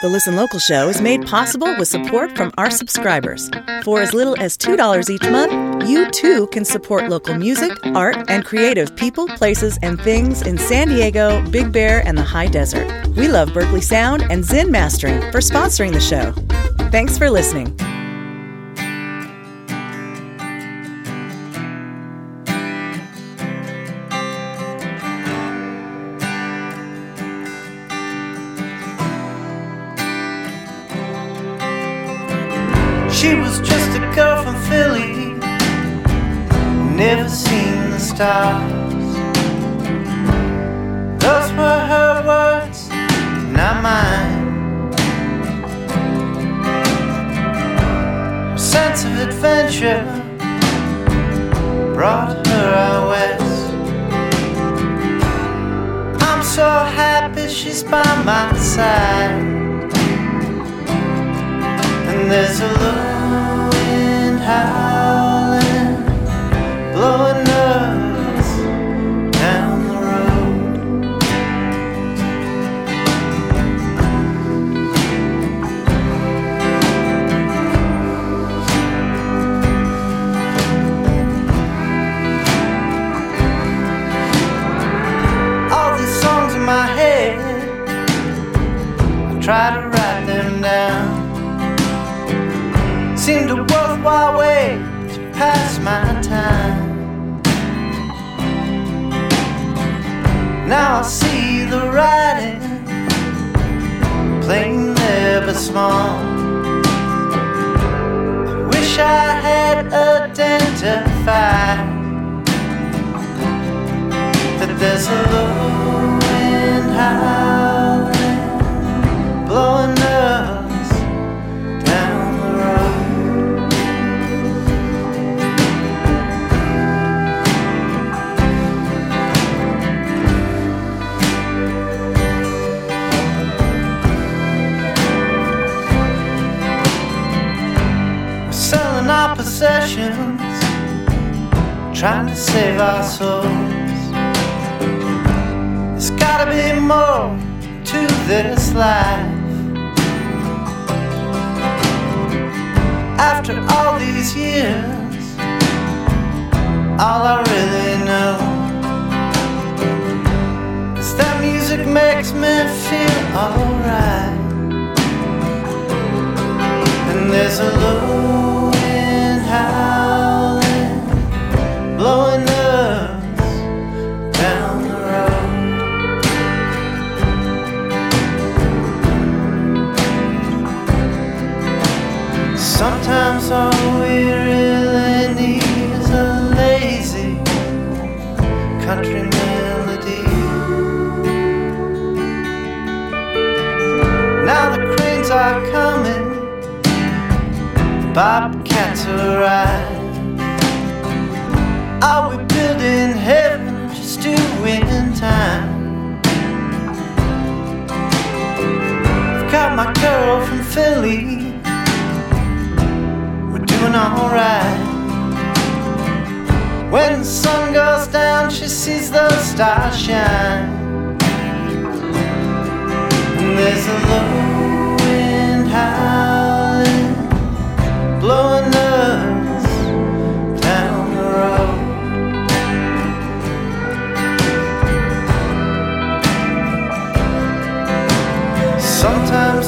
The Listen Local show is made possible with support from our subscribers. For as little as $2 each month, you too can support local music, art, and creative people, places, and things in San Diego, Big Bear, and the high desert. We love Berkeley Sound and Zen Mastering for sponsoring the show. Thanks for listening. Small. I wish I had identified that there's a trying to save our souls. There's gotta be more to this life. After all these years, all I really know is that music makes me feel alright. And there's a low blowing us down the road. Sometimes all we really need is a lazy country melody. Now the cranes are coming, bobcats arrive. Are we building heaven just doing time? I've got my girl from Philly we're doing alright. When the sun goes down, she sees the stars shine. And there's a low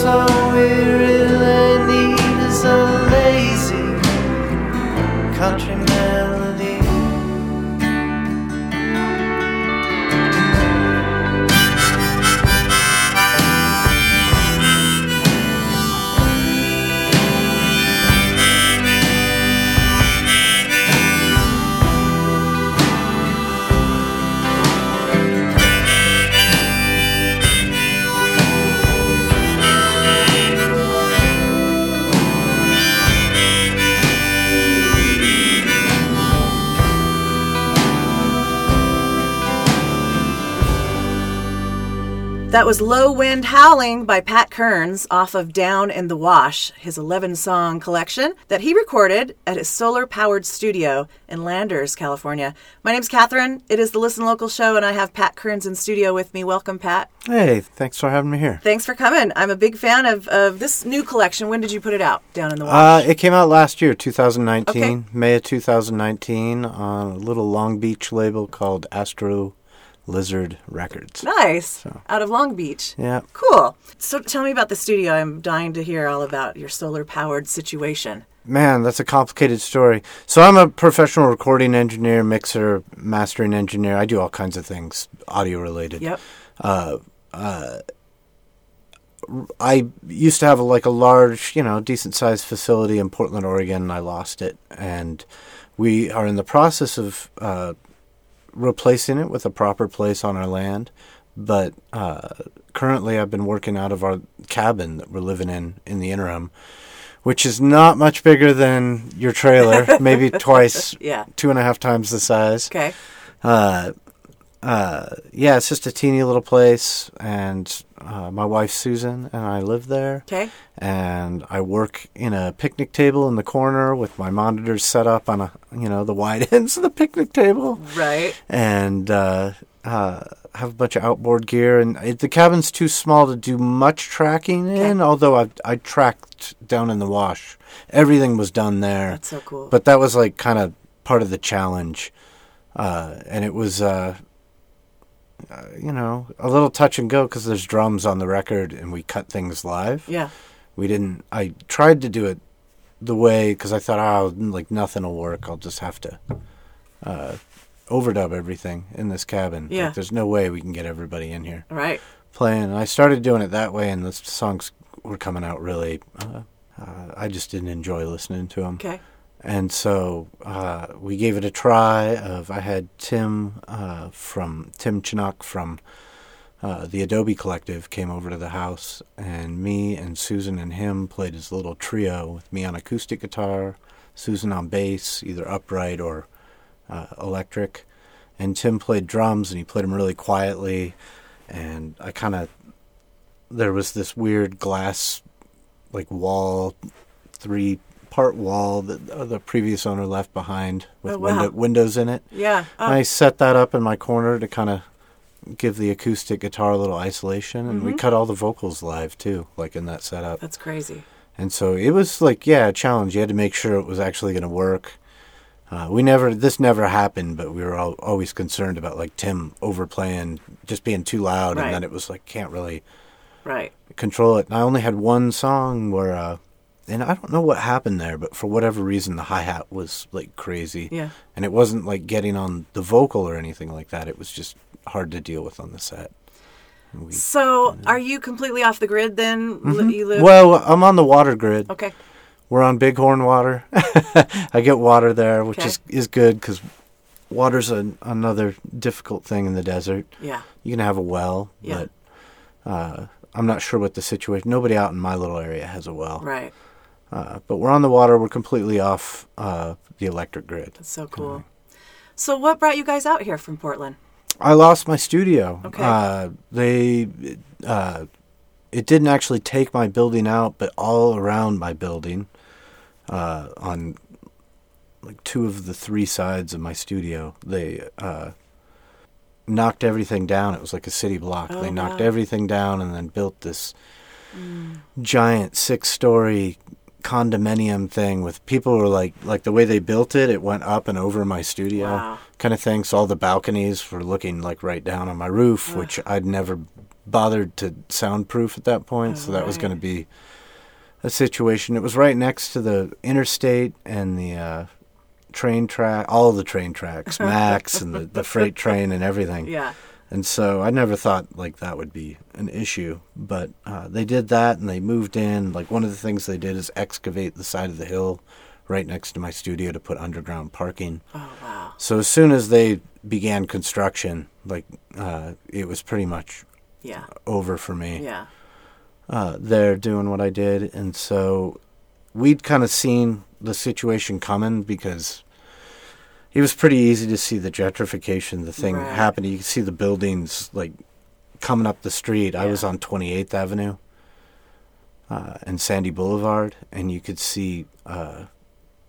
Sometimes That was Low Wind Howling by Pat Kearns off of Down in the Wash, his 11 song collection that he recorded at his solar powered studio in Landers, California. My name's Catherine. It is the Listen Local show, and I have Pat Kearns in studio with me. Welcome, Pat. Hey, thanks for having me here. Thanks for coming. I'm a big fan of, of this new collection. When did you put it out? Down in the Uh, Wash? it came out last year, 2019, Okay. May of 2019, on a little Long Beach label called Astro Lizard Records. nice. Out of Long Beach. Yeah. Cool. So tell me about the studio. I'm dying to hear all about your solar powered situation. Man, that's a complicated story. So I'm a professional recording engineer, mixer, mastering engineer. I do all kinds of things audio related. Yep. I used to have a, like a large, you know, decent sized facility in Portland, Oregon, and I lost it. And we are in the process of uh, replacing it with a proper place on our land. But uh, currently, I've been working out of our cabin that we're living in in the interim, which is not much bigger than your trailer, maybe twice, Yeah. two and a half times the size Okay. uh, uh, yeah, it's just a teeny little place, and uh, my wife Susan and I live there. Okay. And I work in a picnic table in the corner with my monitors set up on a, you know, the wide ends of the picnic table, Right. and uh, uh, have a bunch of outboard gear. And it, the cabin's too small to do much tracking in. Although I I tracked down in the wash, everything was done there. That's so cool. But that was like kind of part of the challenge, uh, and it was, uh, you know, a little touch and go because there's drums on the record, and we cut things live. yeah. We didn't. I tried to do it the way because I thought, oh, like nothing will work. I'll just have to uh, overdub everything in this cabin. Like, Yeah. there's no way we can get everybody in here Right. playing. And I started doing it that way, and the songs were coming out really. Uh, uh, I just didn't enjoy listening to them. Okay. And so uh, we gave it a try. Of I had Tim uh, from Tim Chinook from uh, the Adobe Collective came over to the house, and me and Susan and him played his little trio with me on acoustic guitar, Susan on bass, either upright or uh, electric, and Tim played drums, and he played them really quietly. And I kind of there was this weird glass like wall, three part wall that uh, the previous owner left behind with Oh, wow. window, windows in it. Yeah. Oh, I set that up in my corner to kind of give the acoustic guitar a little isolation, and Mm-hmm. we cut all the vocals live too, like in that setup. that's crazy. And so it was like, yeah, a challenge. You had to make sure it was actually going to work. Uh, we never, this never happened, but we were all, always concerned about like Tim overplaying, just being too loud, Right. and then it was like can't really Right. control it. And I only had one song where, uh, and I don't know what happened there, but for whatever reason, the hi hat was like crazy. Yeah. And it wasn't like getting on the vocal or anything like that. It was just hard to deal with on the set. We- So, are you completely off the grid then? Li- You live. Mm-hmm. well, I'm on the water grid. okay. We're on Bighorn Water. I get water there, which Okay. is is good because water's an, another difficult thing in the desert. Yeah. You can have a well, Yeah. but uh, I'm not sure what the situation. Nobody out in my little area has a well. Right. Uh, but we're on the water. We're completely off uh, the electric grid. That's so cool. So, what brought you guys out here from Portland? I lost my studio. Okay. Uh, they, uh, it didn't actually take my building out, but all around my building, uh, on like two of the three sides of my studio, they uh, knocked everything down. It was like a city block. Oh, they knocked wow. everything down and then built this giant six-story condominium thing with people were like like the way they built it it went up and over my studio Wow. kind of thing. So all the balconies were looking like right down on my roof which i'd never bothered to soundproof at that point. So that was going to be a situation. It was right next to the interstate and the uh, train track all the train tracks max and the, the freight train and everything. Yeah. And so I never thought like that would be an issue, but uh, they did that and they moved in. Like one of the things they did is excavate the side of the hill right next to my studio to put underground parking. Oh, wow. So as soon as they began construction, like uh, it was pretty much Yeah. over for me. Yeah. Uh, there doing what I did, and so we'd kind of seen the situation coming because it was pretty easy to see the gentrification, the thing Right. happening. You could see the buildings like coming up the street. I was on 28th Avenue uh, and Sandy Boulevard, and you could see, uh,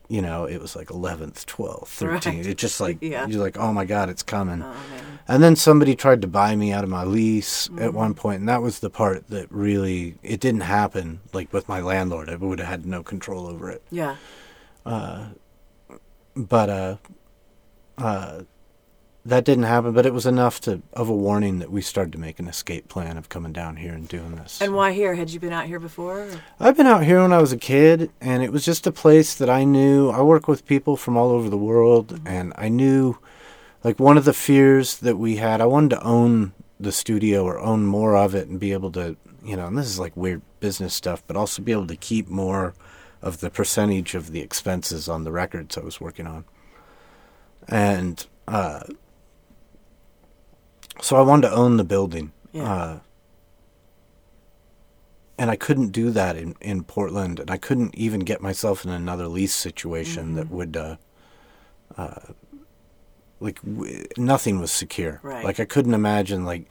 you know, it was like 11th, 12th, 13th. Right. It just like Yeah. you're like, oh my god, it's coming. Oh. And then somebody tried to buy me out of my lease Mm-hmm. at one point, and that was the part that really it didn't happen. Like with my landlord, I would have had no control over it. Yeah. But uh, that didn't happen. But it was enough to of a warning that we started to make an escape plan of coming down here and doing this. And why here? Had you been out here before? or- I've been out here when I was a kid, and it was just a place that I knew. I work with people from all over the world, and I knew, like, one of the fears that we had, I wanted to own the studio or own more of it and be able to, you know, and this is like weird business stuff, but also be able to keep more of the percentage of the expenses on the records I was working on. And, uh, so I wanted to own the building. Yeah. Uh, and I couldn't do that in, in Portland, and I couldn't even get myself in another lease situation that would, uh, uh, like, w- nothing was secure. Right. Like I couldn't imagine, like,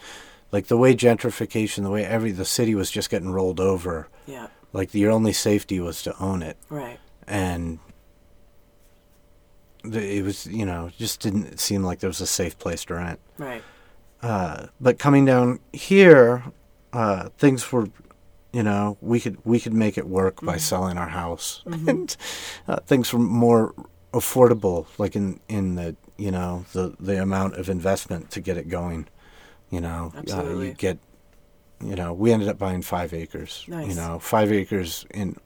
like the way gentrification, the way every the city was just getting rolled over. Yeah. Like your only safety was to own it, Right. and it was, you know, just didn't seem like there was a safe place to rent. Right. Uh, but coming down here, uh, things were, you know, we could we could make it work by selling our house, and uh, things were more affordable, like in in the you know the the amount of investment to get it going. You know, uh, Absolutely. you get, you know, we ended up buying five acres. Nice. You know, five acres in.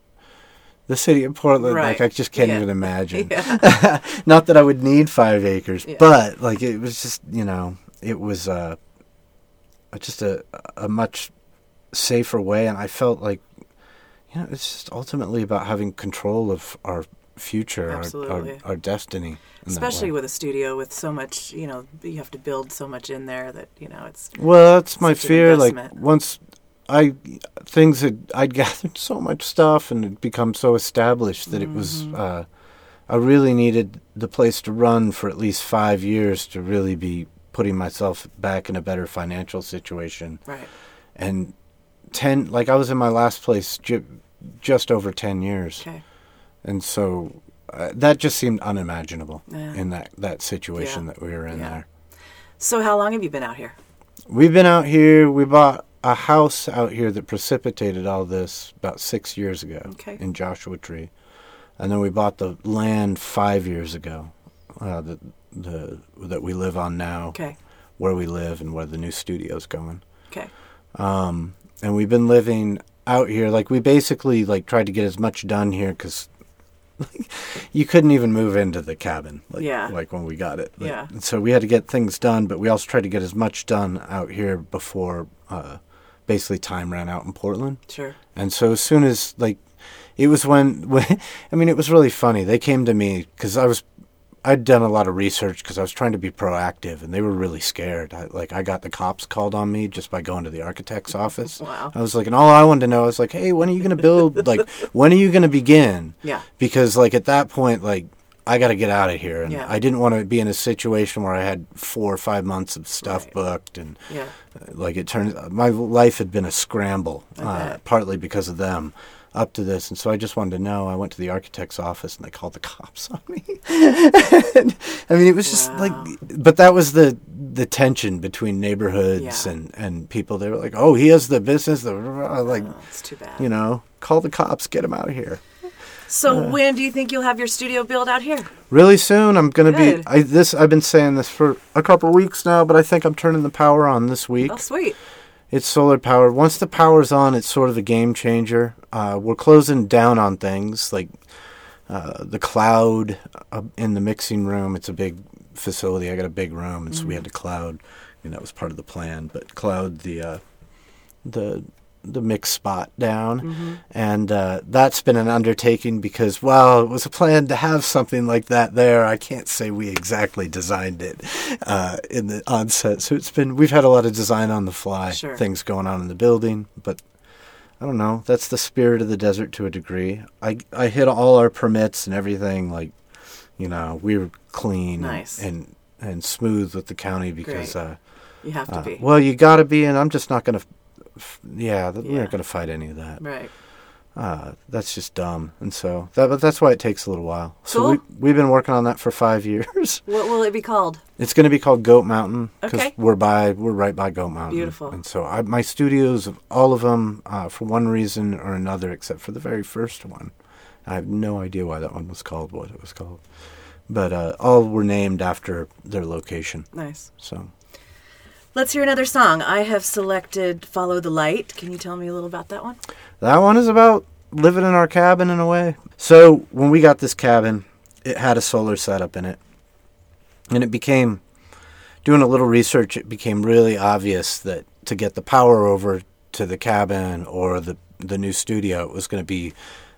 The city of Portland, Right. like I just can't Yeah. even imagine. Yeah. Not that I would need five acres, Yeah. but like it was just you know it was uh, just a a much safer way, and I felt like you know it's just ultimately about having control of our future, our, our our destiny. Especially with a studio with so much, you know, you have to build so much in there that you know it's. Well, that's my fear. Like once I things had I'd gathered so much stuff and had become so established that it was Mm-hmm. uh, I really needed the place to run for at least five years to really be putting myself back in a better financial situation. Right. And ten, like I was in my last place ju- just over ten years, Okay. and so uh, that just seemed unimaginable Yeah. in that that situation Yeah. that we were in Yeah. there. So how long have you been out here? We've been out here. We bought a house out here that precipitated all this about six years ago Okay. in Joshua Tree, and then we bought the land five years ago. Uh, the the that we live on now, Okay. where we live and where the new studio's going. Okay. Um, and we've been living out here. Like we basically like tried to get as much done here because you couldn't even move into the cabin. Like, Yeah. Like when we got it. Like, Yeah. and So we had to get things done, but we also tried to get as much done out here before uh, basically time ran out in Portland. Sure. And so as soon as like it was when, when I mean it was really funny. They came to me because I was I'd done a lot of research because I was trying to be proactive, and they were really scared. I, like I got the cops called on me just by going to the architect's office. Wow. I was like, and all I wanted to know, I was like, hey, when are you going to build? like, when are you going to begin? Yeah. Because like at that point, like I got to get out of here, and Yeah. I didn't want to be in a situation where I had four or five months of stuff Right. booked, and Yeah. uh, like it turns my life had been a scramble uh, partly because of them up to this and so i just wanted to know i went to the architect's office and they called the cops on me And, i mean it was just like but that was the the tension between neighborhoods Yeah. and and people they were like oh he has the business the like Oh, it's too bad. you know call the cops get him out of here So when do you think you'll have your studio built out here? really soon i'm gonna Good. be i this i've been saying this for a couple weeks now but i think i'm turning the power on this week Oh, sweet. It's solar powered. Once the power's on, it's sort of a game changer. Uh, we're closing down on things like uh, the cloud uh, in the mixing room. It's a big facility. I got a big room, and so we had to cloud. And that was part of the plan. But cloud the uh, the the mix spot down, and uh, that's been an undertaking because well, it was a plan to have something like that there. I can't say we exactly designed it uh, in the onset, so it's been we've had a lot of design on the fly Sure. things going on in the building, but I don't know. That's the spirit of the desert to a degree. I I hit all our permits and everything. Like, you know, we were clean Nice. and, and and smooth with the county because uh, You have to Uh, be. well, you got to be, and I'm just not going to. F- yeah, we're not going to fight any of that. right. Uh, that's just dumb, and so that, but that's why it takes a little while. So Cool. we we've been working on that for five years. What will it be called? It's going to be called Goat Mountain because Okay. we're by we're right by Goat Mountain. Beautiful. And so I, my studios, all of them, uh, for one reason or another, except for the very first one, I have no idea why that one was called what it was called, but uh, all were named after their location. Nice. So Let's hear another song. I have selected "Follow the Light." Can you tell me a little about that one? that one is about living in our cabin in a way. So when we got this cabin, it had a solar setup in it, and it became doing a little research. It became really obvious that to get the power over to the cabin or the the new studio, it was going to be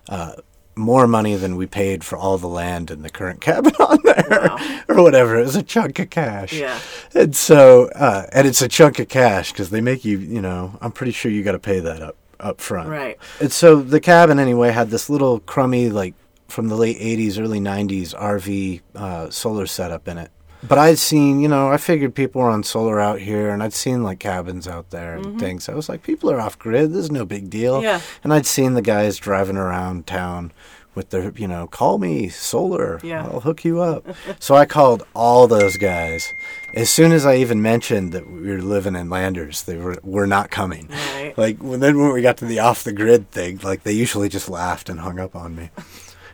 uh, more money than we paid for all the land in the current cabin on there, Wow. or whatever. It was a chunk of cash. Yeah. And so, uh, and it's a chunk of cash because they make you, you know, I'm pretty sure you got to pay that up up front. Right. And so the cabin anyway had this little crummy, like from the late '80s, early '90s RV uh, solar setup in it. But I'd seen, you know, I figured people were on solar out here, and I'd seen like cabins out there and things. I was like, people are off grid. This is no big deal. Mm-hmm. Yeah. And I'd seen the guys driving around town with their, you know, call me solar. Yeah. I'll hook you up. so I called all those guys. As soon as I even mentioned that we were living in Landers, they were were not coming. Right. Like when then when we got to the off the grid thing, like they usually just laughed and hung up on me.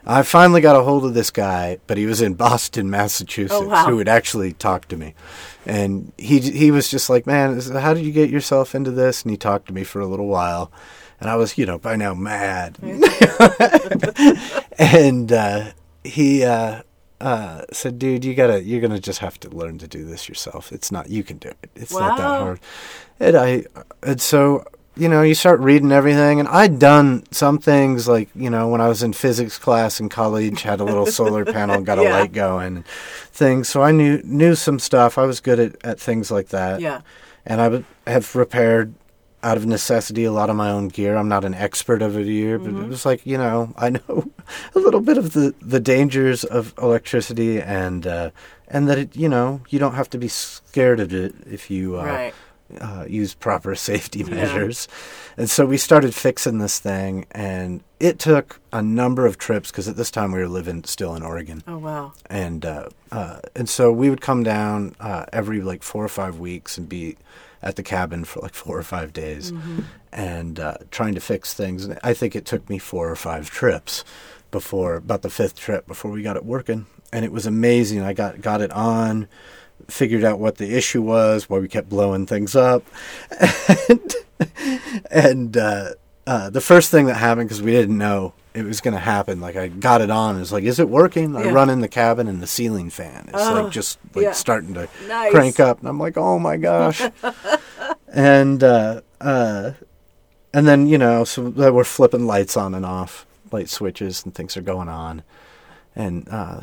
I finally got a hold of this guy, but he was in Boston, Massachusetts, Oh, wow. who would actually talk to me, and he he was just like, "Man, how did you get yourself into this?" And he talked to me for a little while, and I was, you know, by now mad, and uh, he uh, uh, said, "Dude, you gotta, you're gonna just have to learn to do this yourself. It's not, you can do it. It's not that hard." And I, and so you know, you start reading everything, and I'd done some things like you know when I was in physics class in college, had a little solar panel, got a light going, things. So I knew knew some stuff. I was good at, at things like that. Yeah. and I would have repaired out of necessity a lot of my own gear. I'm not an expert of it here, but Mm-hmm. it was like you know I know a little bit of the the dangers of electricity and uh, and that it you know you don't have to be scared of it if you uh, Right. Uh, use proper safety Yeah. measures. And so we started fixing this thing, and it took a number of trips because at this time we were living still in Oregon, Oh wow. and uh, uh, and so we would come down uh, every like four or five weeks and be at the cabin for like four or five days, and uh, trying to fix things. And I think it took me four or five trips before about the fifth trip before we got it working, and it was amazing. I got got it on figured out what the issue was, why we kept blowing things up, and, and uh, uh, the first thing that happened because we didn't know it was going to happen. Like I got it on, it's like, is it working? I run in the cabin and the ceiling fan is Oh, like just like yeah. starting to Nice. crank up, and I'm like, oh my gosh, and uh, uh, and then you know, so we're flipping lights on and off, light switches, and things are going on, and uh,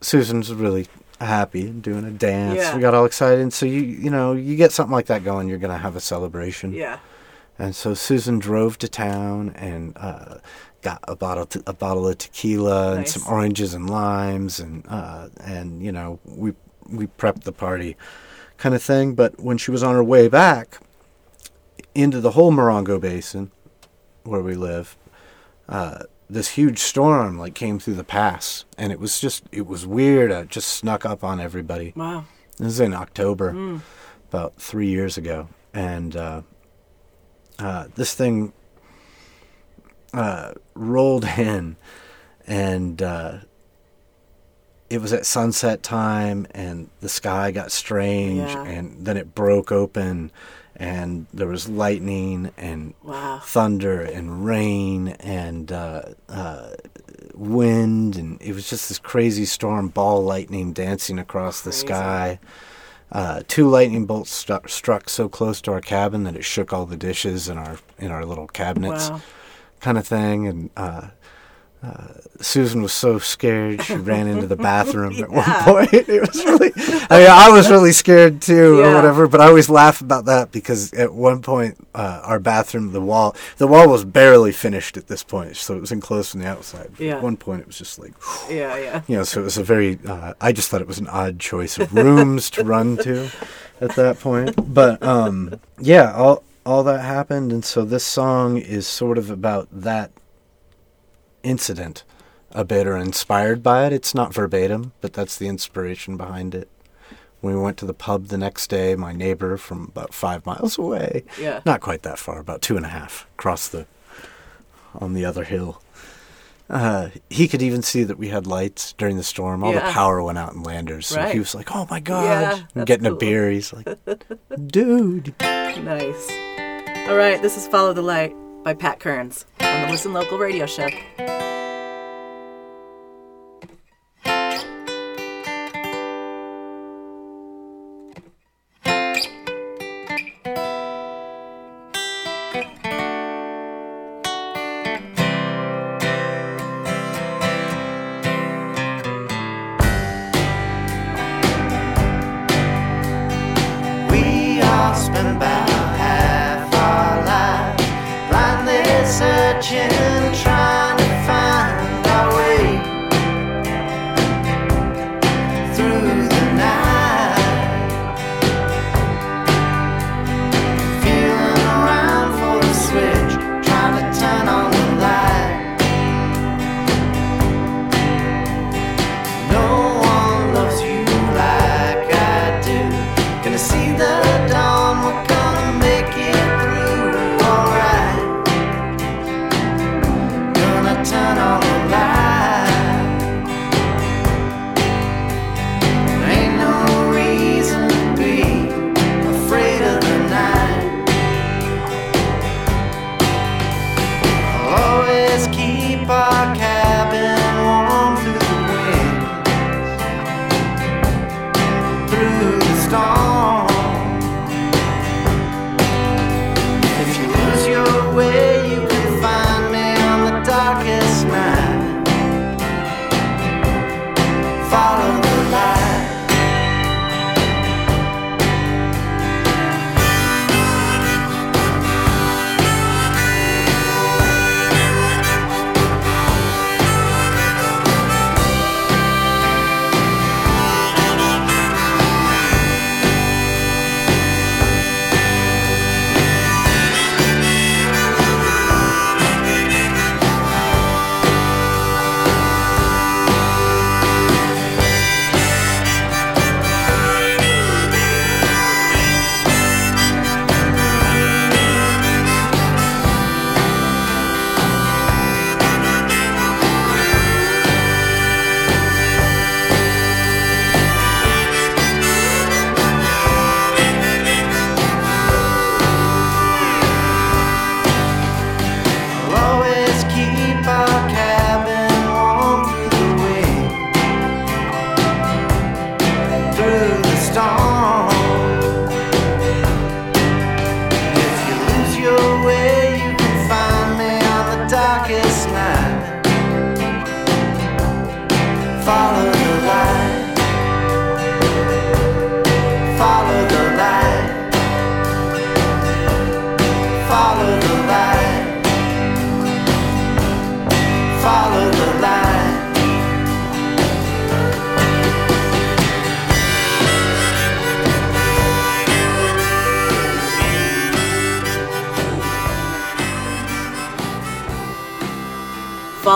Susan's really happy and doing a dance. Yeah. We got all excited, and so you you know you get something like that going, you're gonna have a celebration. Yeah. And so Susan drove to town and uh, got a bottle a bottle of tequila and some oranges and limes and uh, and you know we we prepped the party kind of thing. But when she was on her way back into the whole Morongo Basin where we live, uh, this huge storm like came through the pass, and it was just it was weird. It just snuck up on everybody. Wow. This is in October, about three years ago, and uh, uh, this thing uh, rolled in, and uh, it was at sunset time, and the sky got strange, Yeah. and then it broke open, and there was lightning and Wow. thunder and rain and uh, uh, wind, and it was just this crazy storm, ball lightning dancing across the sky. Uh, two lightning bolts struck, struck so close to our cabin that it shook all the dishes in our in our little cabinets, Wow. kind of thing. And uh, Susan was so scared she ran into the bathroom at one point. It was really, I mean, I was really scared too, Yeah. or whatever. But I always laugh about that because at one point, uh, our bathroom, the wall, the wall was barely finished at this point, so it was enclosed from the outside. Yeah. At one point, it was just like, Yeah, yeah. you know, so it was a very. Uh, I just thought it was an odd choice of rooms to run to at that point. But um, yeah, all all that happened, and so this song is sort of about that incident a bit or inspired by it. It's not verbatim, but that's the inspiration behind it. When we went to the pub the next day, my neighbor from about five miles away, Yeah. not quite that far, about two and a half, across the on the other hill. Uh, he could even see that we had lights during the storm. All Yeah. the power went out in Landers, so Right. he was like, "Oh my god!" Yeah, I'm getting cool. a beer. He's like, "Dude." Nice. All right, this is Follow the Light by Pat Kearns Listen Local radio show.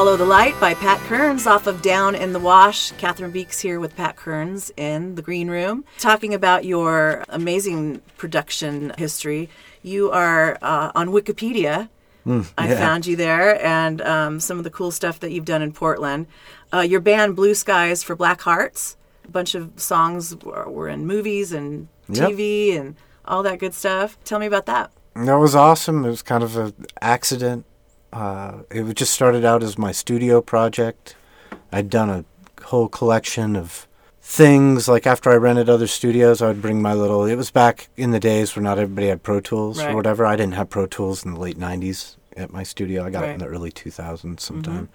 Follow the Light by Pat Kearns off of Down in the Wash. Catherine Beeks here with Pat Kearns in the green room, talking about your amazing production history. You are uh, on Wikipedia. I Hmm, yeah. found you there, and um, some of the cool stuff that you've done in Portland. Uh, your band Blue Skies for Black Hearts. A bunch of songs were, were in movies and Yep. TV and all that good stuff. Tell me about that. That was awesome. It was kind of an accident. Uh, it just started out as my studio project. I'd done a whole collection of things. Like after I rented other studios, I would bring my little. It was back in the days where not everybody had Pro Tools Right. or whatever. I didn't have Pro Tools in the late '90s at my studio. I got it in the early 2000s sometime.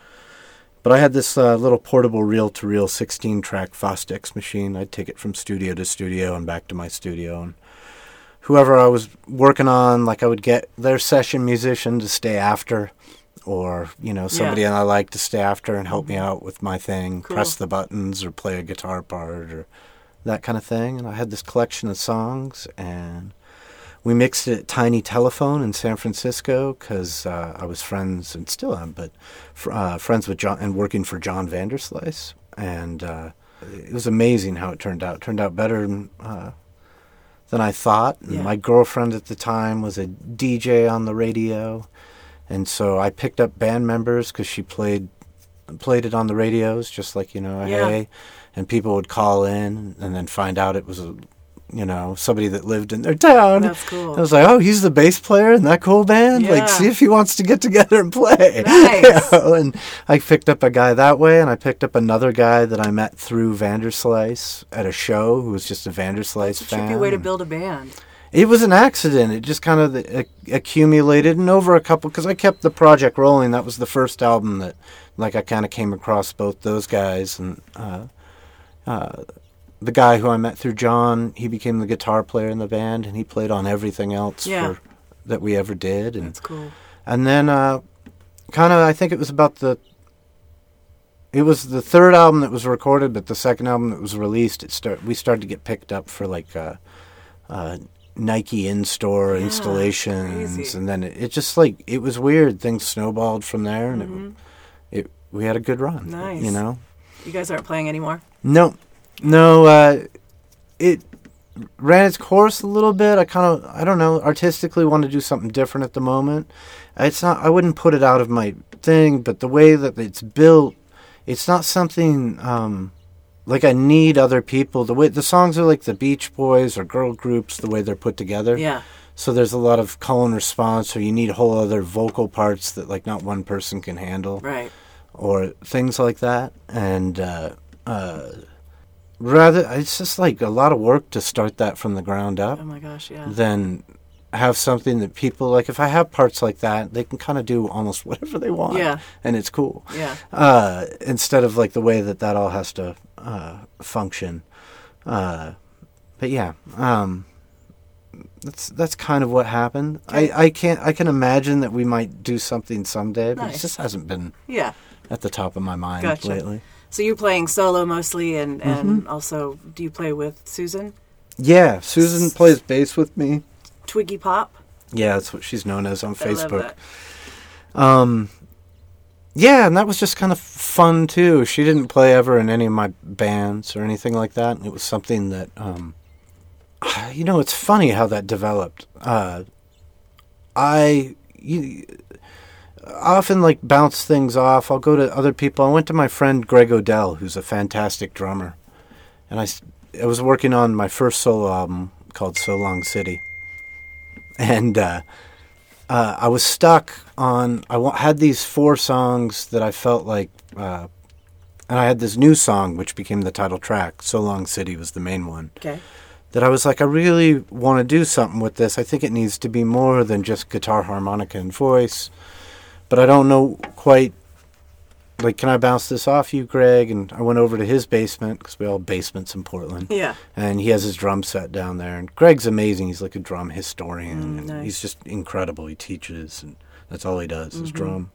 But I had this uh, little portable reel-to-reel 16-track Fostex machine. I'd take it from studio to studio and back to my studio, and whoever I was working on, like I would get their session musician to stay after, or you know somebody I like to stay after and help me out with my thing, Cool. press the buttons or play a guitar part or that kind of thing. And I had this collection of songs, and we mixed it at Tiny Telephone in San Francisco because uh, I was friends and still am, but fr- uh, friends with John and working for John Vanderslice, and uh, it was amazing how it turned out. It turned out better than, uh, than I thought. And Yeah. My girlfriend at the time was a DJ on the radio, and so I picked up band members because she played played it on the radios, just like you know, Yeah. hey, and people would call in and then find out it was a you know somebody that lived in their town. That's cool. I was like, oh, he's the bass player in that cool band. Yeah. Like, see if he wants to get together and play. Nice. You know, and I picked up a guy that way, and I picked up another guy that I met through Vanderslice at a show who was just a Vanderslice It's a fan. trippy way to build a band. It was an accident. It just kind of uh, accumulated, and over a couple, because I kept the project rolling. That was the first album that, like, I kind of came across both those guys, and uh, uh, the guy who I met through John, he became the guitar player in the band, and he played on everything else Yeah. for, that we ever did, and That's cool. and then uh, kind of I think it was about the. It was the third album that was recorded, but the second album that was released, it start we started to get picked up for like uh, uh, Nike in-store Yeah, installations, crazy. and then it, it just like it was weird. Things snowballed from there, and Mhm. it, it we had a good run. Nice. you know. You guys aren't playing anymore. No, no. Uh, it ran its course a little bit. I kind of, I don't know, artistically want to do something different at the moment. It's not. I wouldn't put it out of my thing, but the way that it's built, it's not something um, like I need other people. The way the songs are like the Beach Boys or girl groups, the way they're put together. Yeah. So there's a lot of call and response, or you need whole other vocal parts that like not one person can handle Right. or things like that. And uh, uh, rather, it's just like a lot of work to start that from the ground up Oh my gosh. Yeah. than have something that people like. If I have parts like that, they can kind of do almost whatever they want. Yeah. And it's cool. Yeah. Uh, instead of like the way that that all has to uh, function. Uh, but yeah. Um, that's that's kind of what happened. Okay. I, I can't I can imagine that we might do something someday, but Nice. it just hasn't been Yeah. at the top of my mind Gotcha. lately. So you're playing solo mostly, and and Mm-hmm. also do you play with Susan Yeah, Susan plays bass with me. Twiggy Pop? Yeah, that's what she's known as on I Facebook. Um, yeah, and that was just kind of fun too. She didn't play ever in any of my bands or anything like that. It was something that, um, you know, it's funny how that developed. Uh, I you, often like bounce things off. I'll go to other people. I went to my friend Greg Odell, who's a fantastic drummer, and I was working on my first solo album called So Long City, and. Uh, uh, I was stuck on. I had these four songs that I felt like, uh, and I had this new song which became the title track. "So Long City" was the main one. Okay. That I was like, I really want to do something with this. I think it needs to be more than just guitar, harmonica, and voice. But I don't know quite. Like, can I bounce this off you, Greg? And I went over to his basement because we all have basements in Portland Yeah. and he has his drum set down there. And Greg's amazing. He's like a drum historian, Mm, and nice. he's just incredible. He teaches, and that's all he does is Mm-hmm. drum.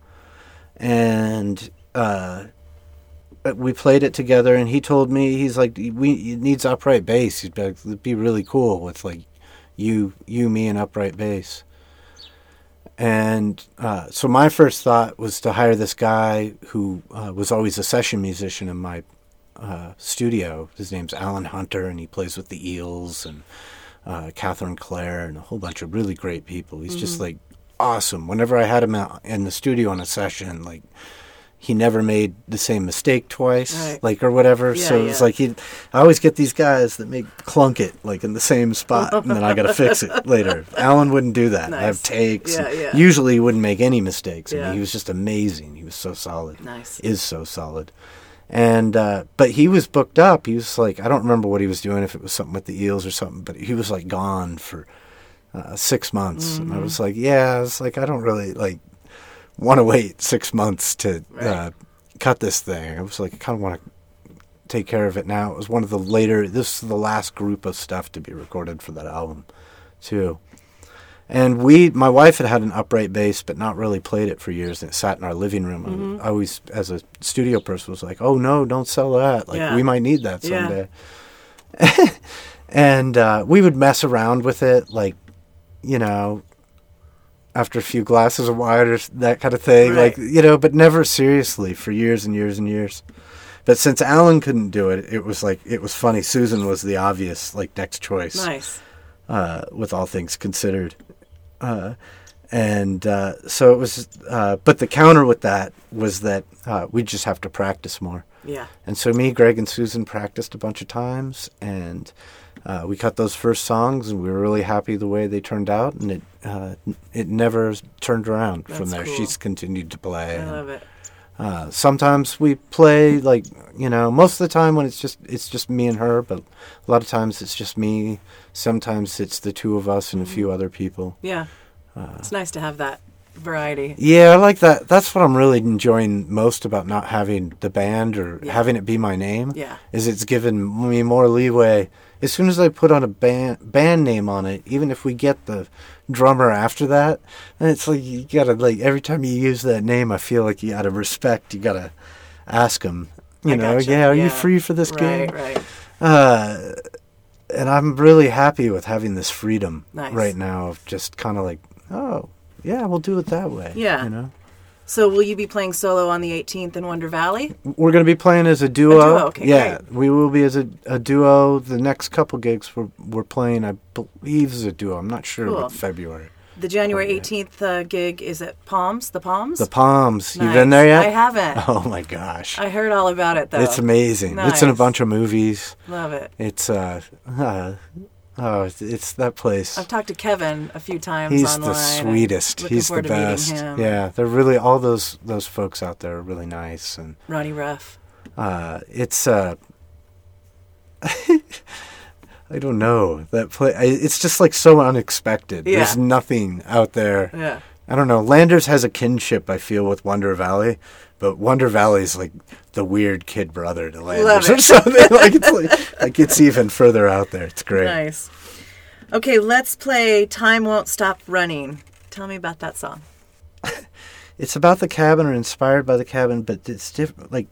And uh, we played it together, and he told me he's like, "We it needs upright bass. He'd be like, it'd be really cool with like you, you, me, and upright bass." And uh, so my first thought was to hire this guy who uh, was always a session musician in my uh, studio. His name's Alan Hunter, and he plays with the Eels and uh, Catherine Clare and a whole bunch of really great people. He's just like awesome. Whenever I had him out in the studio on a session, like he never made the same mistake twice, Right. like or whatever. Yeah, so it's like he. I always get these guys that make clunk it like in the same spot, and then I got to fix it later. Alan wouldn't do that. I have takes. Yeah, and yeah. Usually, he wouldn't make any mistakes. I mean, he was just amazing. He was so solid Nice. is so solid. And uh, but he was booked up. He was like I don't remember what he was doing if it was something with the eels or something. But he was like gone for uh, six months, and Mm-hmm. I was like, yeah, it's like I don't really like want to wait six months to uh, cut this thing. I was like, I kind of want to take care of it now. It was one of the later. This is the last group of stuff to be recorded for that album, too. And we, my wife had had an upright bass, but not really played it for years. And it sat in our living room. And I always, as a studio person, was like, "Oh no, don't sell that! Like Yeah. we might need that Yeah. someday." and uh, we would mess around with it, like, you know, after a few glasses of wine or that kind of thing, Right. like you know, but never seriously for years and years and years. But since Alan couldn't do it, it was like it was funny. Susan was the obvious like next choice Nice. uh, with all things considered. Uh, and uh, so it was, uh, but the counter with that was that uh, we just have to practice more. Yeah. And so me, Greg, and Susan practiced a bunch of times, and uh, we cut those first songs, and we were really happy the way they turned out, and it uh, it never turned around from there. cool. She's continued to play. I and, love it. uh, sometimes we play like you know most of the time when it's just it's just me and her, but a lot of times it's just me. Sometimes it's the two of us and a Mm-hmm. few other people. Yeah. Uh, it's nice to have that variety. Yeah, I like that. That's what I'm really enjoying most about not having the band or Yeah. having it be my name. Yeah. is it's given me more leeway. As soon as I put on a band band name on it, even if we get the drummer after that, then it's like you gotta like every time you use that name, I feel like you gotta respect. You gotta ask them. You I know, gotcha. yeah, are you free for this Right, game? right. Uh, and I'm really happy with having this freedom Nice. right now of just kind of like, oh, yeah, we'll do it that way. Yeah. you know. So will you be playing solo on the 18th in Wonder Valley? We're going to be playing as a duo. duo, okay, yeah, great. we will be as a, a duo. The next couple gigs we're, we're playing, I believe, as a duo. I'm not sure Cool. what February. The January 18th uh, gig is at Palms, the Palms? The Palms. You've been there yet? I haven't. Oh my gosh, I heard all about it though. it's amazing. It's in a bunch of movies. Love it. It's uh, uh oh, it's, it's that place. I've talked to Kevin a few times He's online. the sweetest. He's the best. Yeah, they're really all those those folks out there are really nice and Ronnie Ruff. uh, it's uh, I don't know that play. I, it's just like so unexpected. Yeah. There's nothing out there. Yeah. I don't know. Landers has a kinship I feel with Wonder Valley, but Wonder Valley is like the weird kid brother to Landers or something. like it's like, like it's even further out there. It's great. Nice. Okay, let's play Time Won't Stop Running. Tell me about that song. it's about the cabin or inspired by the cabin, but it's different. Like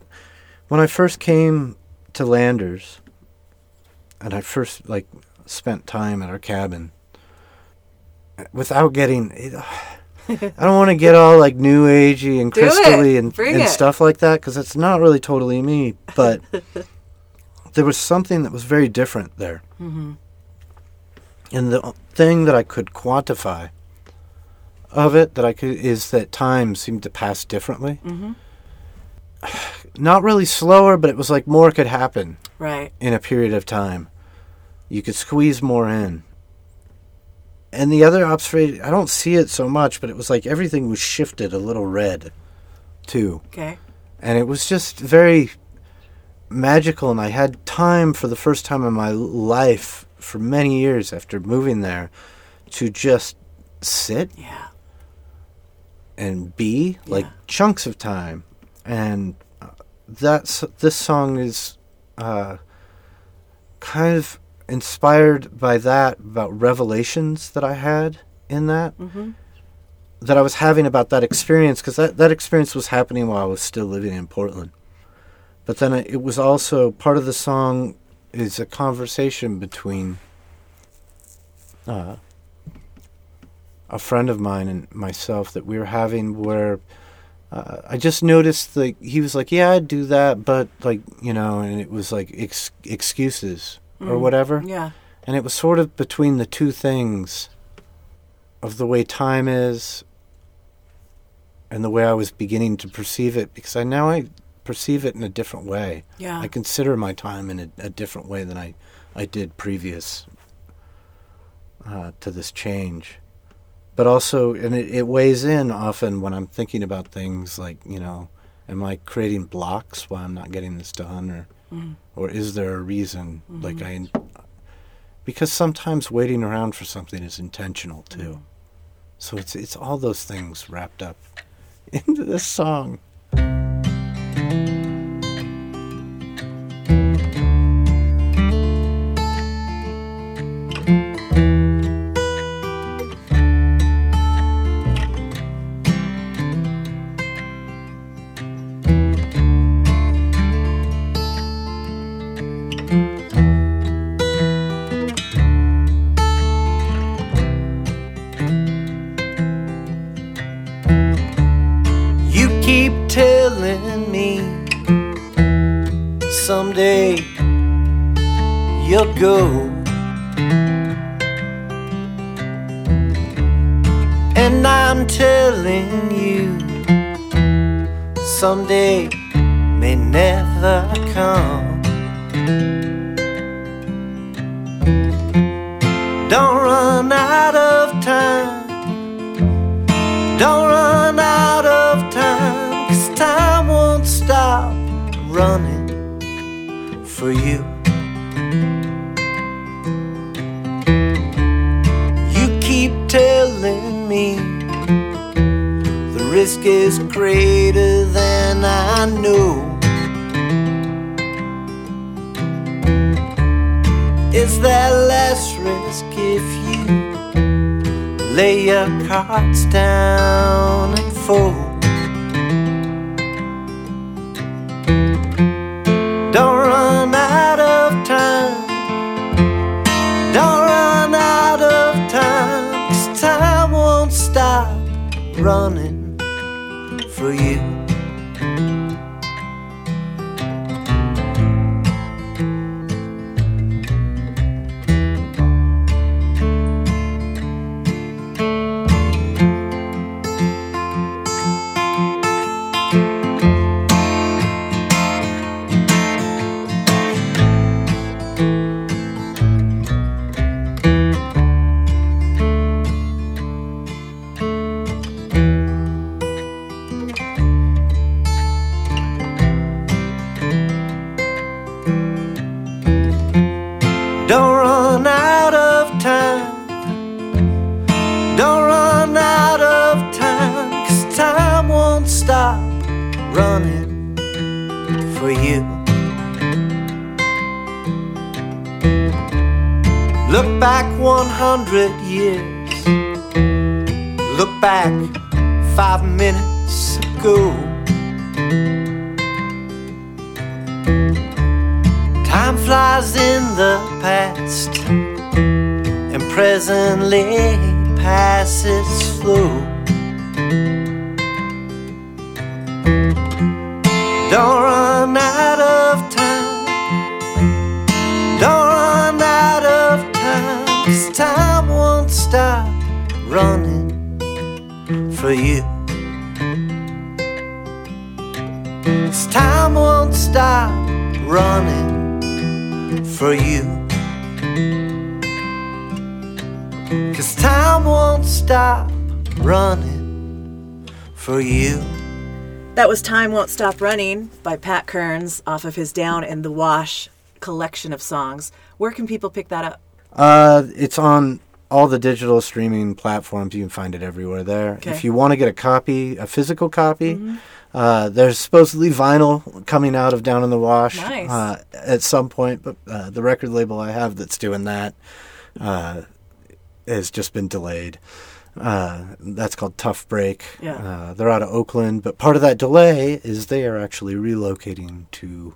when I first came to Landers, and I first like spent time at our cabin, without getting, it, I don't want to get all like new agey and Do it. crystally and, Bring and it. stuff like that because it's not really totally me. But there was something that was very different there, Mm-hmm. and the thing that I could quantify of it that I could is that time seemed to pass differently. Mm-hmm. Not really slower, but it was like more could happen Right. in a period of time. You could squeeze more in. And the other observation, I don't see it so much, but it was like everything was shifted a little red, too. Okay. And it was just very magical. And I had time for the first time in my life for many years after moving there to just sit Yeah. and be like Yeah. chunks of time and uh, that's this song is uh, kind of inspired by that about revelations that i had in that Mm-hmm. that i was having about that experience because that, that experience was happening while i was still living in portland but then it was also part of the song is a conversation between uh, a friend of mine and myself that we were having where uh, I just noticed like he was like, "Yeah, I'd do that," but like you know, and it was like ex- excuses or Mm. whatever, Yeah. and it was sort of between the two things of the way time is and the way I was beginning to perceive it because I now I perceive it in a different way. Yeah. I consider my time in a, a different way than I, I did previous uh, to this change. But also, and it, it weighs in often when I'm thinking about things like, you know, am I creating blocks while I'm not getting this done, or Mm. or is there a reason? Like I, because sometimes waiting around for something is intentional too. So it's it's all those things wrapped up into this song. Lay your cards down and fold? Don't run out of time. Don't run out of time. Cause time won't stop running for you. You. Cause time won't stop running for you. Cause time won't stop running for you. That was Time Won't Stop Running by Pat Kearns off of his Down in the Wash collection of songs. Where can people pick that up? Uh, it's on all the digital streaming platforms. You can find it everywhere there. Okay. If you want to get a copy, a physical copy, uh, there's supposedly vinyl coming out of Down in the Wash Nice. uh, at some point, but uh, the record label I have that's doing that uh, has just been delayed. Uh, that's called Tough Break. Yeah. Uh, they're out of Oakland, but part of that delay is they are actually relocating to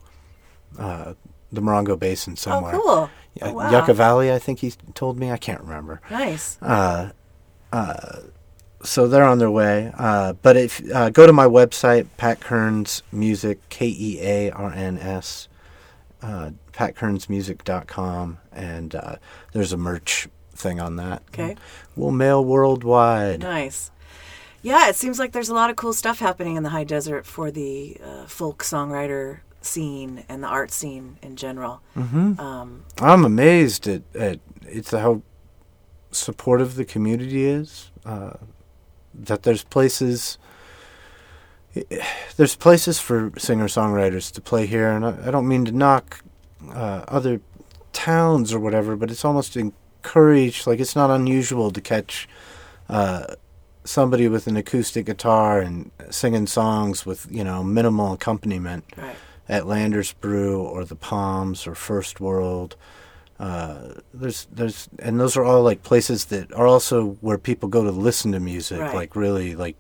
uh, the Morongo Basin somewhere. Oh, cool. Yeah, Oh, wow. Yucca Valley, I think he told me. I can't remember. Nice. So they're on their way. Uh, but if uh, go to my website, Pat Kearns Music, K E A R N S, uh, patkearnsmusic.com, and uh, there's a merch thing on that. Okay. We'll mail worldwide. Nice. Yeah, it seems like there's a lot of cool stuff happening in the high desert for the uh, folk songwriter scene and the art scene in general. Um, I'm amazed at, at it's how supportive the community is. Uh, that there's places there's places for singer songwriters to play here, and I, I don't mean to knock uh, other towns or whatever, but it's almost encouraged. Like it's not unusual to catch uh, somebody with an acoustic guitar and singing songs with you know minimal accompaniment right. At Landers Brew or the Palms or First World. Uh, there's there's and those are all like places that are also where people go to listen to music. Right. Like really like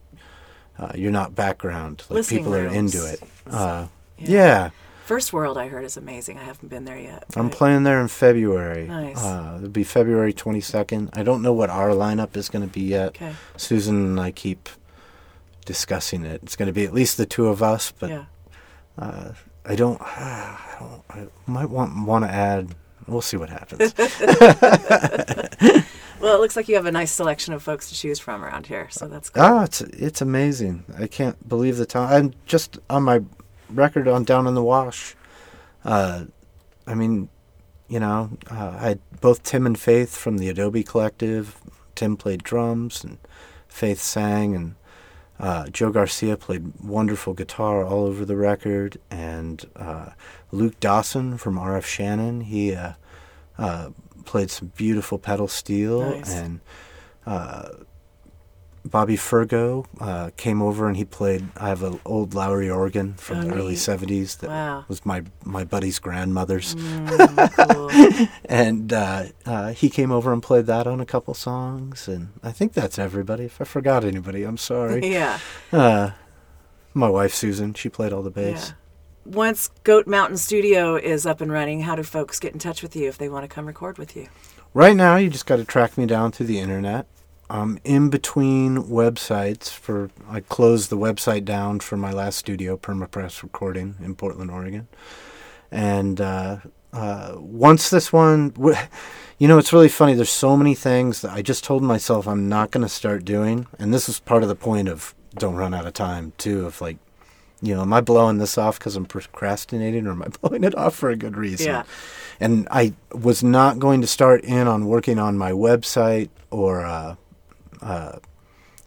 uh, you're not background. Like Listening people are into it. Uh, Yeah. yeah. First World, I heard, is amazing. I haven't been there yet. I'm playing there in February. Nice. Uh, it'll be February 22nd. I don't know what our lineup is going to be yet. Okay. Susan and I keep discussing it. It's going to be at least the two of us, but yeah. uh, I don't. I don't. I might want want to add. We'll see what happens. Well, it looks like you have a nice selection of folks to choose from around here, so that's good. ah, it's it's amazing. I can't believe the time. I'm just on my record on Down in the Wash. Uh, I mean, you know, uh, I had both Tim and Faith from the Adobe Collective. Tim played drums and Faith sang, and uh, Joe Garcia played wonderful guitar all over the record. And uh, Luke Dawson from RF Shannon, he uh, uh, played some beautiful pedal steel, Nice. and uh, Bobby Fergo uh, came over and he played. I have an old Lowrey organ from Oh, the early '70s that Wow. was my my buddy's grandmother's, Mm, cool. and uh, uh, he came over and played that on a couple songs. And I think that's everybody. If I forgot anybody, I'm sorry. yeah. Uh, my wife Susan, she played all the bass. Yeah. Once Goat Mountain Studio is up and running, how do folks get in touch with you if they want to come record with you? Right now, you just got to track me down through the internet. I'm in between websites for. I closed the website down for my last studio, Permapress Recording in Portland, Oregon. And uh, uh, once this one, you know, it's really funny. There's so many things that I just told myself I'm not going to start doing, and this is part of the point of don't run out of time too. Of like, you know, am I blowing this off because I'm procrastinating, or am I blowing it off for a good reason? Yeah. and I was not going to start in on working on my website or uh, uh,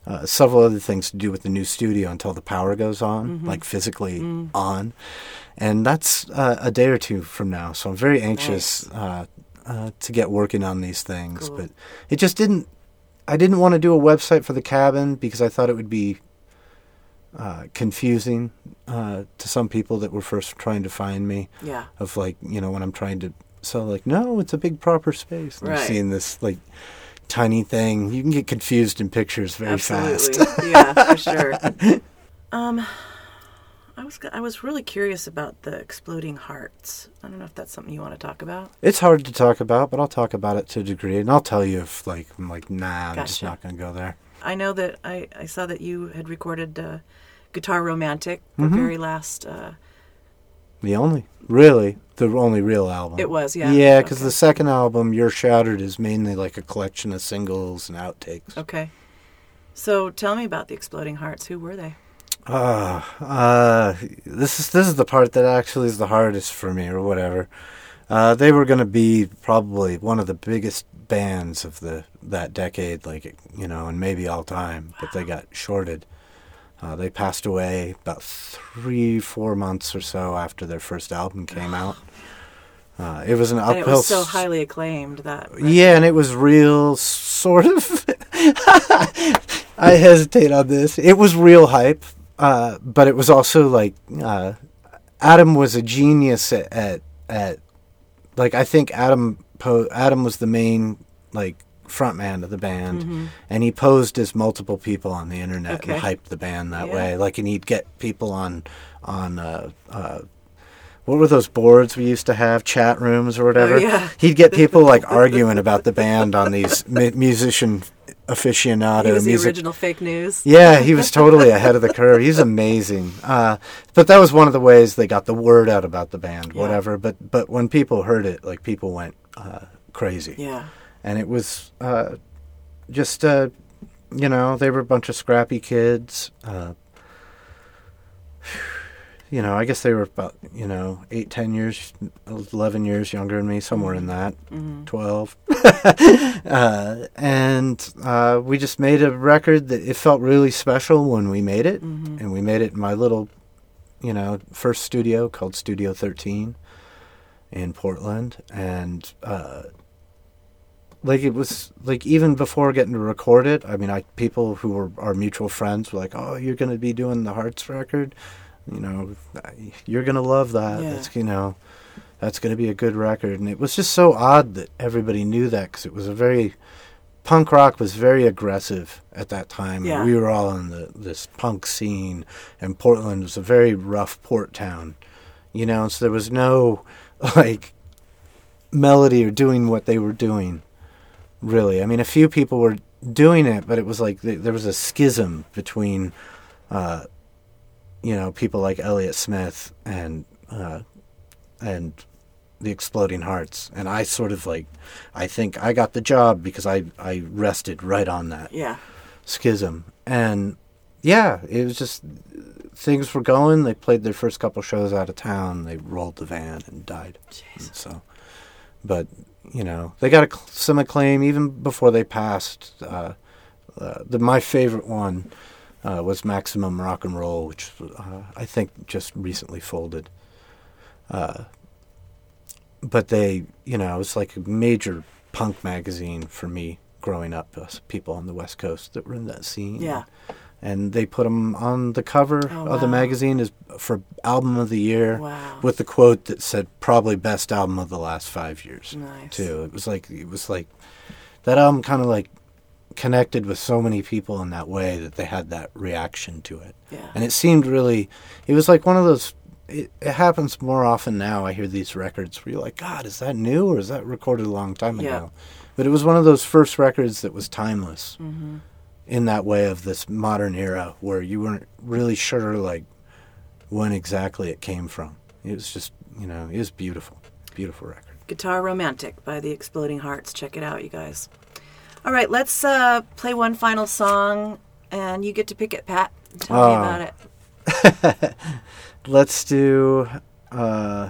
uh, several other things to do with the new studio until the power goes on, Mm-hmm. like physically Mm. on, and that's uh, a day or two from now. So I'm very anxious uh, uh, to get working on these things, Cool. but it just didn't. I didn't want to do a website for the cabin because I thought it would be uh, confusing uh, to some people that were first trying to find me Yeah. of like you know when I'm trying to sell like no it's a big proper space and Right. I'm seeing this like tiny thing you can get confused in pictures very Absolutely. fast yeah, for sure. Um, I was I was really curious about the exploding hearts. I don't know if that's something you want to talk about. it's hard to talk about but I'll talk about it to a degree and I'll tell you if like I'm like nah I'm just not gonna go there I know that I, I saw that you had recorded uh, Guitar Romantic, the Mm-hmm. very last. Uh, the only really the only real album It was, yeah. yeah because Okay. the second album You're Shattered is mainly like a collection of singles and outtakes okay. So tell me about the Exploding Hearts. Who were they? Uh, uh, this is this is the part that actually is the hardest for me, or whatever. Uh, they were going to be probably one of the biggest bands of the that decade, like you know, and maybe all time. But they got shorted. Uh, they passed away about three, four months or so after their first album came out. Uh, it was an And uphill. it was so highly acclaimed that. yeah, and it was real sort of. I hesitate on this. It was real hype, uh, but it was also like uh, Adam was a genius at, at at like I think Adam po- Adam was the main like front man of the band, and he posed as multiple people on the internet Mm-hmm. Okay. and hyped the band that Yeah. way. Like, and he'd get people on on. Uh, uh, what were those boards we used to have? Chat rooms or whatever. Oh, yeah. He'd get people like arguing about the band on these mu- musician aficionado He was the music. original fake news. Yeah, he was totally ahead of the curve. He's amazing. Uh, but that was one of the ways they got the word out about the band, Yeah. whatever. But but when people heard it, like people went uh, crazy, Yeah. And it was uh, just uh, you know they were a bunch of scrappy kids. Uh, you know, I guess they were about you know eight, ten years, eleven years younger than me, somewhere in that, Mm-hmm. twelve. uh, and uh, we just made a record that it felt really special when we made it, Mm-hmm. and we made it in my little, you know, first studio called Studio Thirteen in Portland, and uh, like it was like even before getting to record it. I mean, I people who were our mutual friends were like, "Oh, you're going to be doing the Hearts record." You know, you're gonna love that. Yeah. That's you know, that's going to be a good record. And it was just so odd that everybody knew that because it was a very punk rock was very aggressive at that time. Yeah. We were all in the this punk scene, and Portland was a very rough port town. You know, so there was no like melody or doing what they were doing. Really, I mean, a few people were doing it, but it was like th- there was a schism between uh, you know, people like Elliott Smith and uh, and the Exploding Hearts, and I sort of like, I think I got the job because I I rested right on that Yeah. schism, and yeah, it was just things were going. They played their first couple shows out of town. They rolled the van and died. And so, but you know, they got a, some acclaim even before they passed. Uh, uh, the my favorite one uh, was Maximum Rock and Roll, which uh, I think just recently folded. Uh, but they, you know, it was like a major punk magazine for me growing up. Us people on the West Coast that were in that scene. Yeah. And they put them on the cover Oh, of the magazine as for album of the year Wow. with the quote that said probably best album of the last five years Nice. too. It was like it was like that album kind of like connected with so many people in that way that they had that reaction to it. Yeah. And it seemed really it was like one of those it, it happens more often now. I hear these records where you're like, God, is that new or is that recorded a long time Yeah. ago? But it was one of those first records that was timeless Mm-hmm. In that way of this modern era where you weren't really sure like when exactly it came from. It was just you know, it was beautiful. Beautiful record. Guitar Romantic by the Exploding Hearts. Check it out, you guys. All right, let's uh, play one final song, and you get to pick it, Pat. Tell me Ah. about it. Let's do uh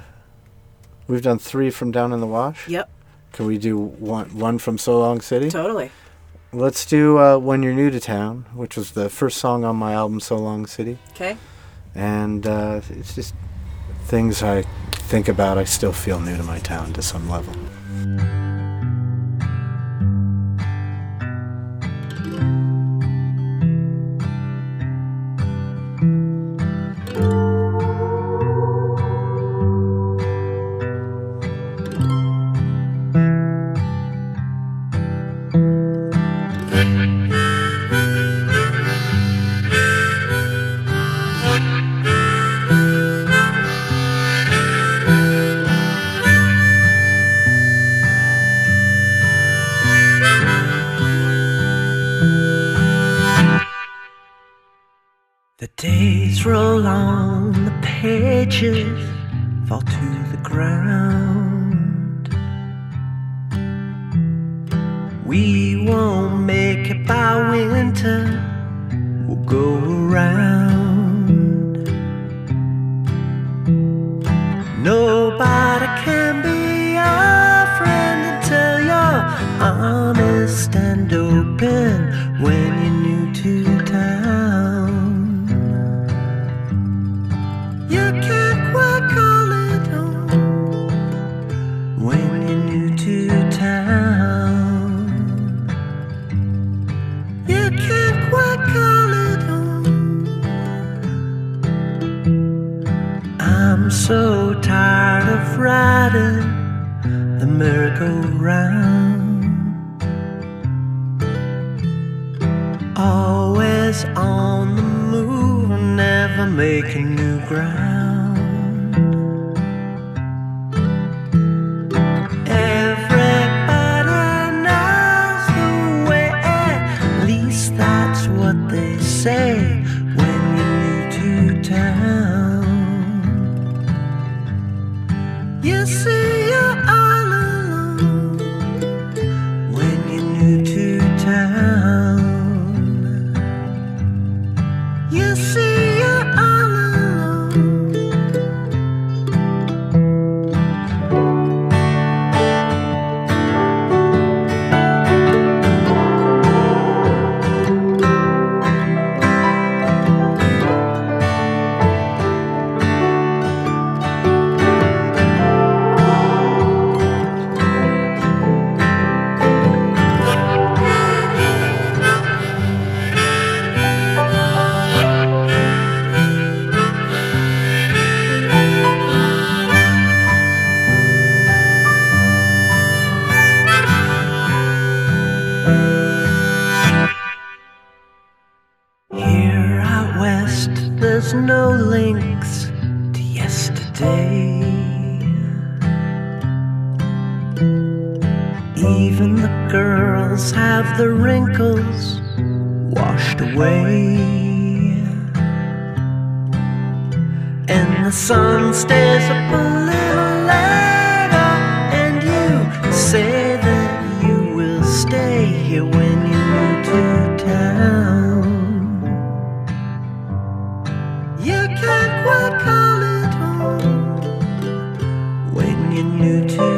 we've done three from down in the wash. Yep, Can we do one one from So Long City? totally. Let's do uh, When You're New to Town, which was the first song on my album So Long City. Okay. And uh, it's just things I think about. I still feel new to my town to some level. Always on the move, never making new ground. Can't quite call it home when you're new to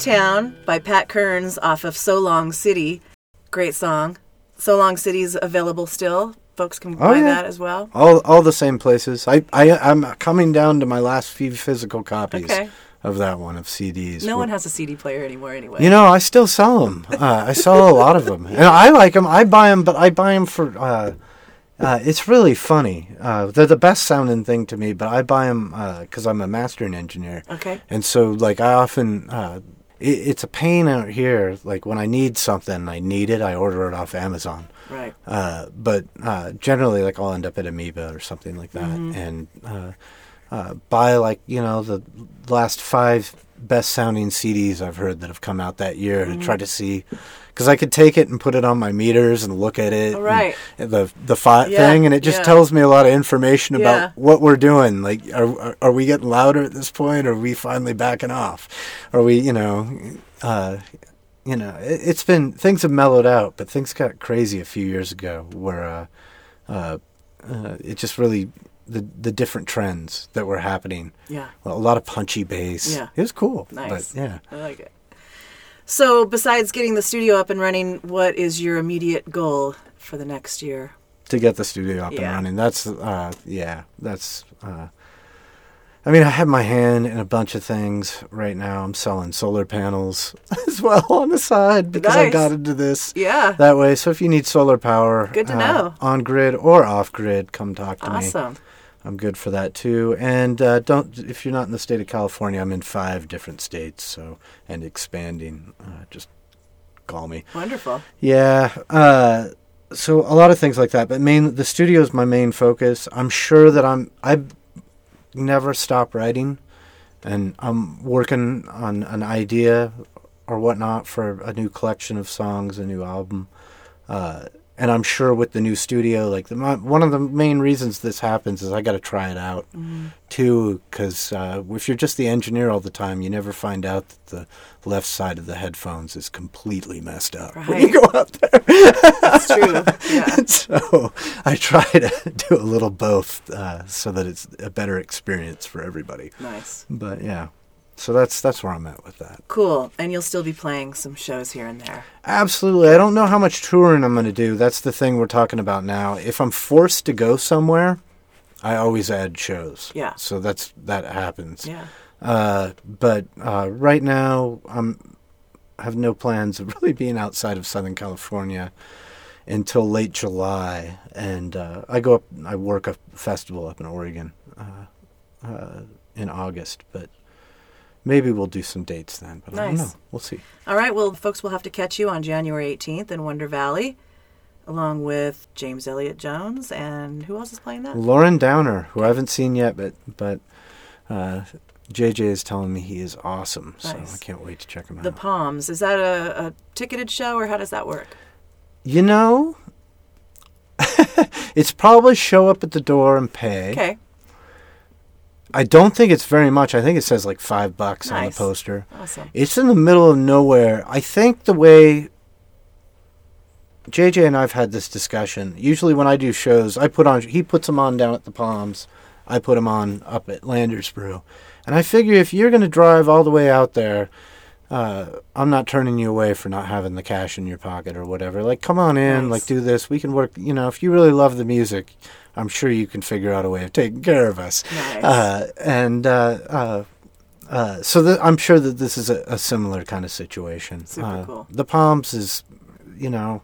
Town by Pat Kearns off of So Long City. Great song. So Long City's available still. Folks can buy Oh, yeah. that as well. All all the same places. I I I'm coming down to my last few physical copies Okay. of that one of CDs. No one has a CD player anymore anyway. You know, I still sell them. Uh, I sell a lot of them, and I like them. I buy them, but I buy them for. Uh, uh, it's really funny. Uh, they're the best sounding thing to me, but I buy them because I'm a mastering engineer. Okay. And so, like, I often. It, it's a pain out here. Like when I need something, I need it. I order it off Amazon. Right. Uh, but uh, generally, like I'll end up at Amoeba or something like that, and uh, uh, buy like you know the last five best sounding CDs I've heard that have come out that year to try to see, because I could take it and put it on my meters and look at it, Oh, right. the the fi- Yeah, thing, and it just yeah. tells me a lot of information Yeah. about what we're doing. Like, are are- are we getting louder at this point? Or are we finally backing off? Are we, you know? Uh, you know, it, it's been things have mellowed out, but things got crazy a few years ago where uh, uh, uh, it just really the the different trends that were happening. Yeah. A lot of punchy bass. Yeah. it was cool. Nice. But yeah, I like it. So, besides getting the studio up and running, what is your immediate goal for the next year? to get the studio up Yeah. and running, that's uh, yeah, that's. Uh, I mean, I have my hand in a bunch of things right now. I'm selling solar panels as well on the side because I got into this. Yeah. that way. So if you need solar power, Good to uh, know. on grid or off grid, come talk to me. Awesome. I'm good for that too. And uh, don't if you're not in the state of California, I'm in five different states, so and expanding. Uh, just call me. Wonderful. Yeah. Uh, so a lot of things like that, but main the studio is my main focus. I'm sure that I'm I never stop writing, and I'm working on an idea or whatnot for a new collection of songs, a new album. And I'm sure with the new studio, like the one of the main reasons this happens is I got to try it out too, because uh, if you're just the engineer all the time, you never find out that the left side of the headphones is completely messed up when you go out there. That's true. Yeah. So I try to do a little both uh, so that it's a better experience for everybody. Nice. But yeah, so that's that's where I'm at with that. Cool. And you'll still be playing some shows here and there. Absolutely. I don't know how much touring I'm going to do. That's the thing we're talking about now. If I'm forced to go somewhere, I always add shows. Yeah. So that's that happens. Yeah. Uh, but uh, right now, I'm have no plans of really being outside of Southern California until late July, and uh, I go up. I work a festival up in Oregon uh, uh, in August, but maybe we'll do some dates then. But I don't know. We'll see. All right. Well, folks we'll have to catch you on January 18th in Wonder Valley, along with James Elliott Jones. And who else is playing that? Lauren Downer, who I haven't seen yet, but but uh, JJ is telling me he is awesome, so Nice. I can't wait to check him out. The. Palms. Is that a, a ticketed show or how does that work? You know, it's probably show up at the door and pay. Okay. I don't think it's very much. I think it says like five bucks on the poster. Awesome. It's in the middle of nowhere. I think the way JJ and I've had this discussion. Usually when I do shows, I put on he puts them on down at the Palms. I put them on up at Landers Brew. And I figure if you're going to drive all the way out there, uh, I'm not turning you away for not having the cash in your pocket or whatever. Like, come on in, Nice. like, do this. We can work. You know, if you really love the music, I'm sure you can figure out a way of taking care of us. Nice. Uh, and uh, uh, uh, so th- I'm sure that this is a, a similar kind of situation. Super Uh, cool. The Palms is, you know,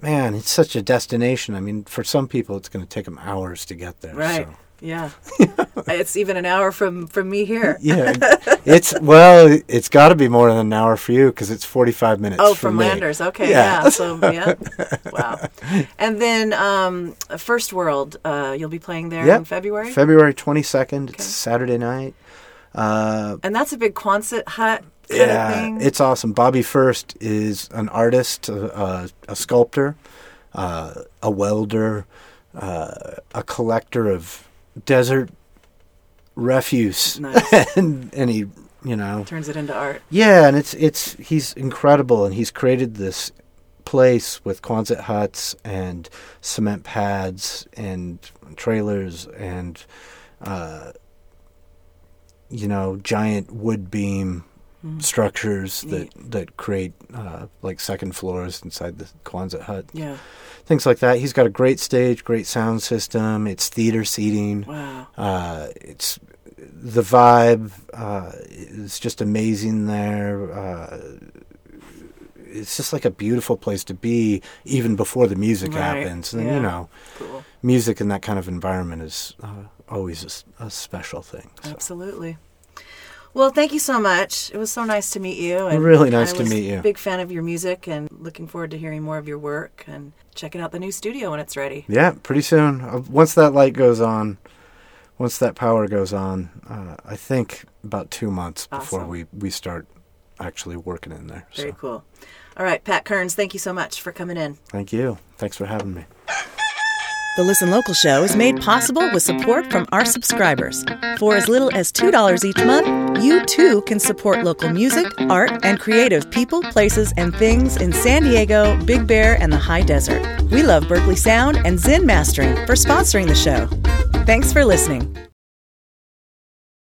man, it's such a destination. I mean, for some people, it's going to take them hours to get there. Right. so. Yeah. it's even an hour from from me here. Yeah, it's well, it's got to be more than an hour for you because it's 45 minutes. Oh, from me. Landers. Okay, Yeah. yeah. So yeah, wow. And then um, First World, uh, you'll be playing there Yep. in February, February 22nd. It's Saturday night. Uh, and that's a big Quonset hut kind yeah, of thing. it's awesome. Bobby First is an artist, a sculptor, uh, a welder, uh, a collector of desert refuse, Nice. and and he, you know, turns it into art. Yeah, and it's it's he's incredible, and he's created this place with Quonset huts and cement pads and trailers and uh, you know giant wood beam structures that that create uh, like second floors inside the Quonset hut, Yeah. things like that. He's got a great stage, great sound system. It's theater seating. Wow. Uh, it's the vibe uh, is just amazing there. Uh, it's just like a beautiful place to be, even before the music Right, happens. And yeah. you know, Cool. music in that kind of environment is uh, always a special thing. so. Absolutely. Well, thank you so much. It was so nice to meet you. And Really nice to meet you. a Big fan of your music and looking forward to hearing more of your work and checking out the new studio when it's ready. Yeah, pretty soon. Uh, once that light goes on, once that power goes on, uh, I think about two months before we, we start actually working in there. Very so, cool. All right, Pat Kearns, thank you so much for coming in. thank you. Thanks for having me. The Listen Local show is made possible with support from our subscribers. For as little as $2 each month, you too can support local music, art, and creative people, places, and things in San Diego, Big Bear, and the high desert. We love Berkeley Sound and Zen Mastering for sponsoring the show. Thanks for listening.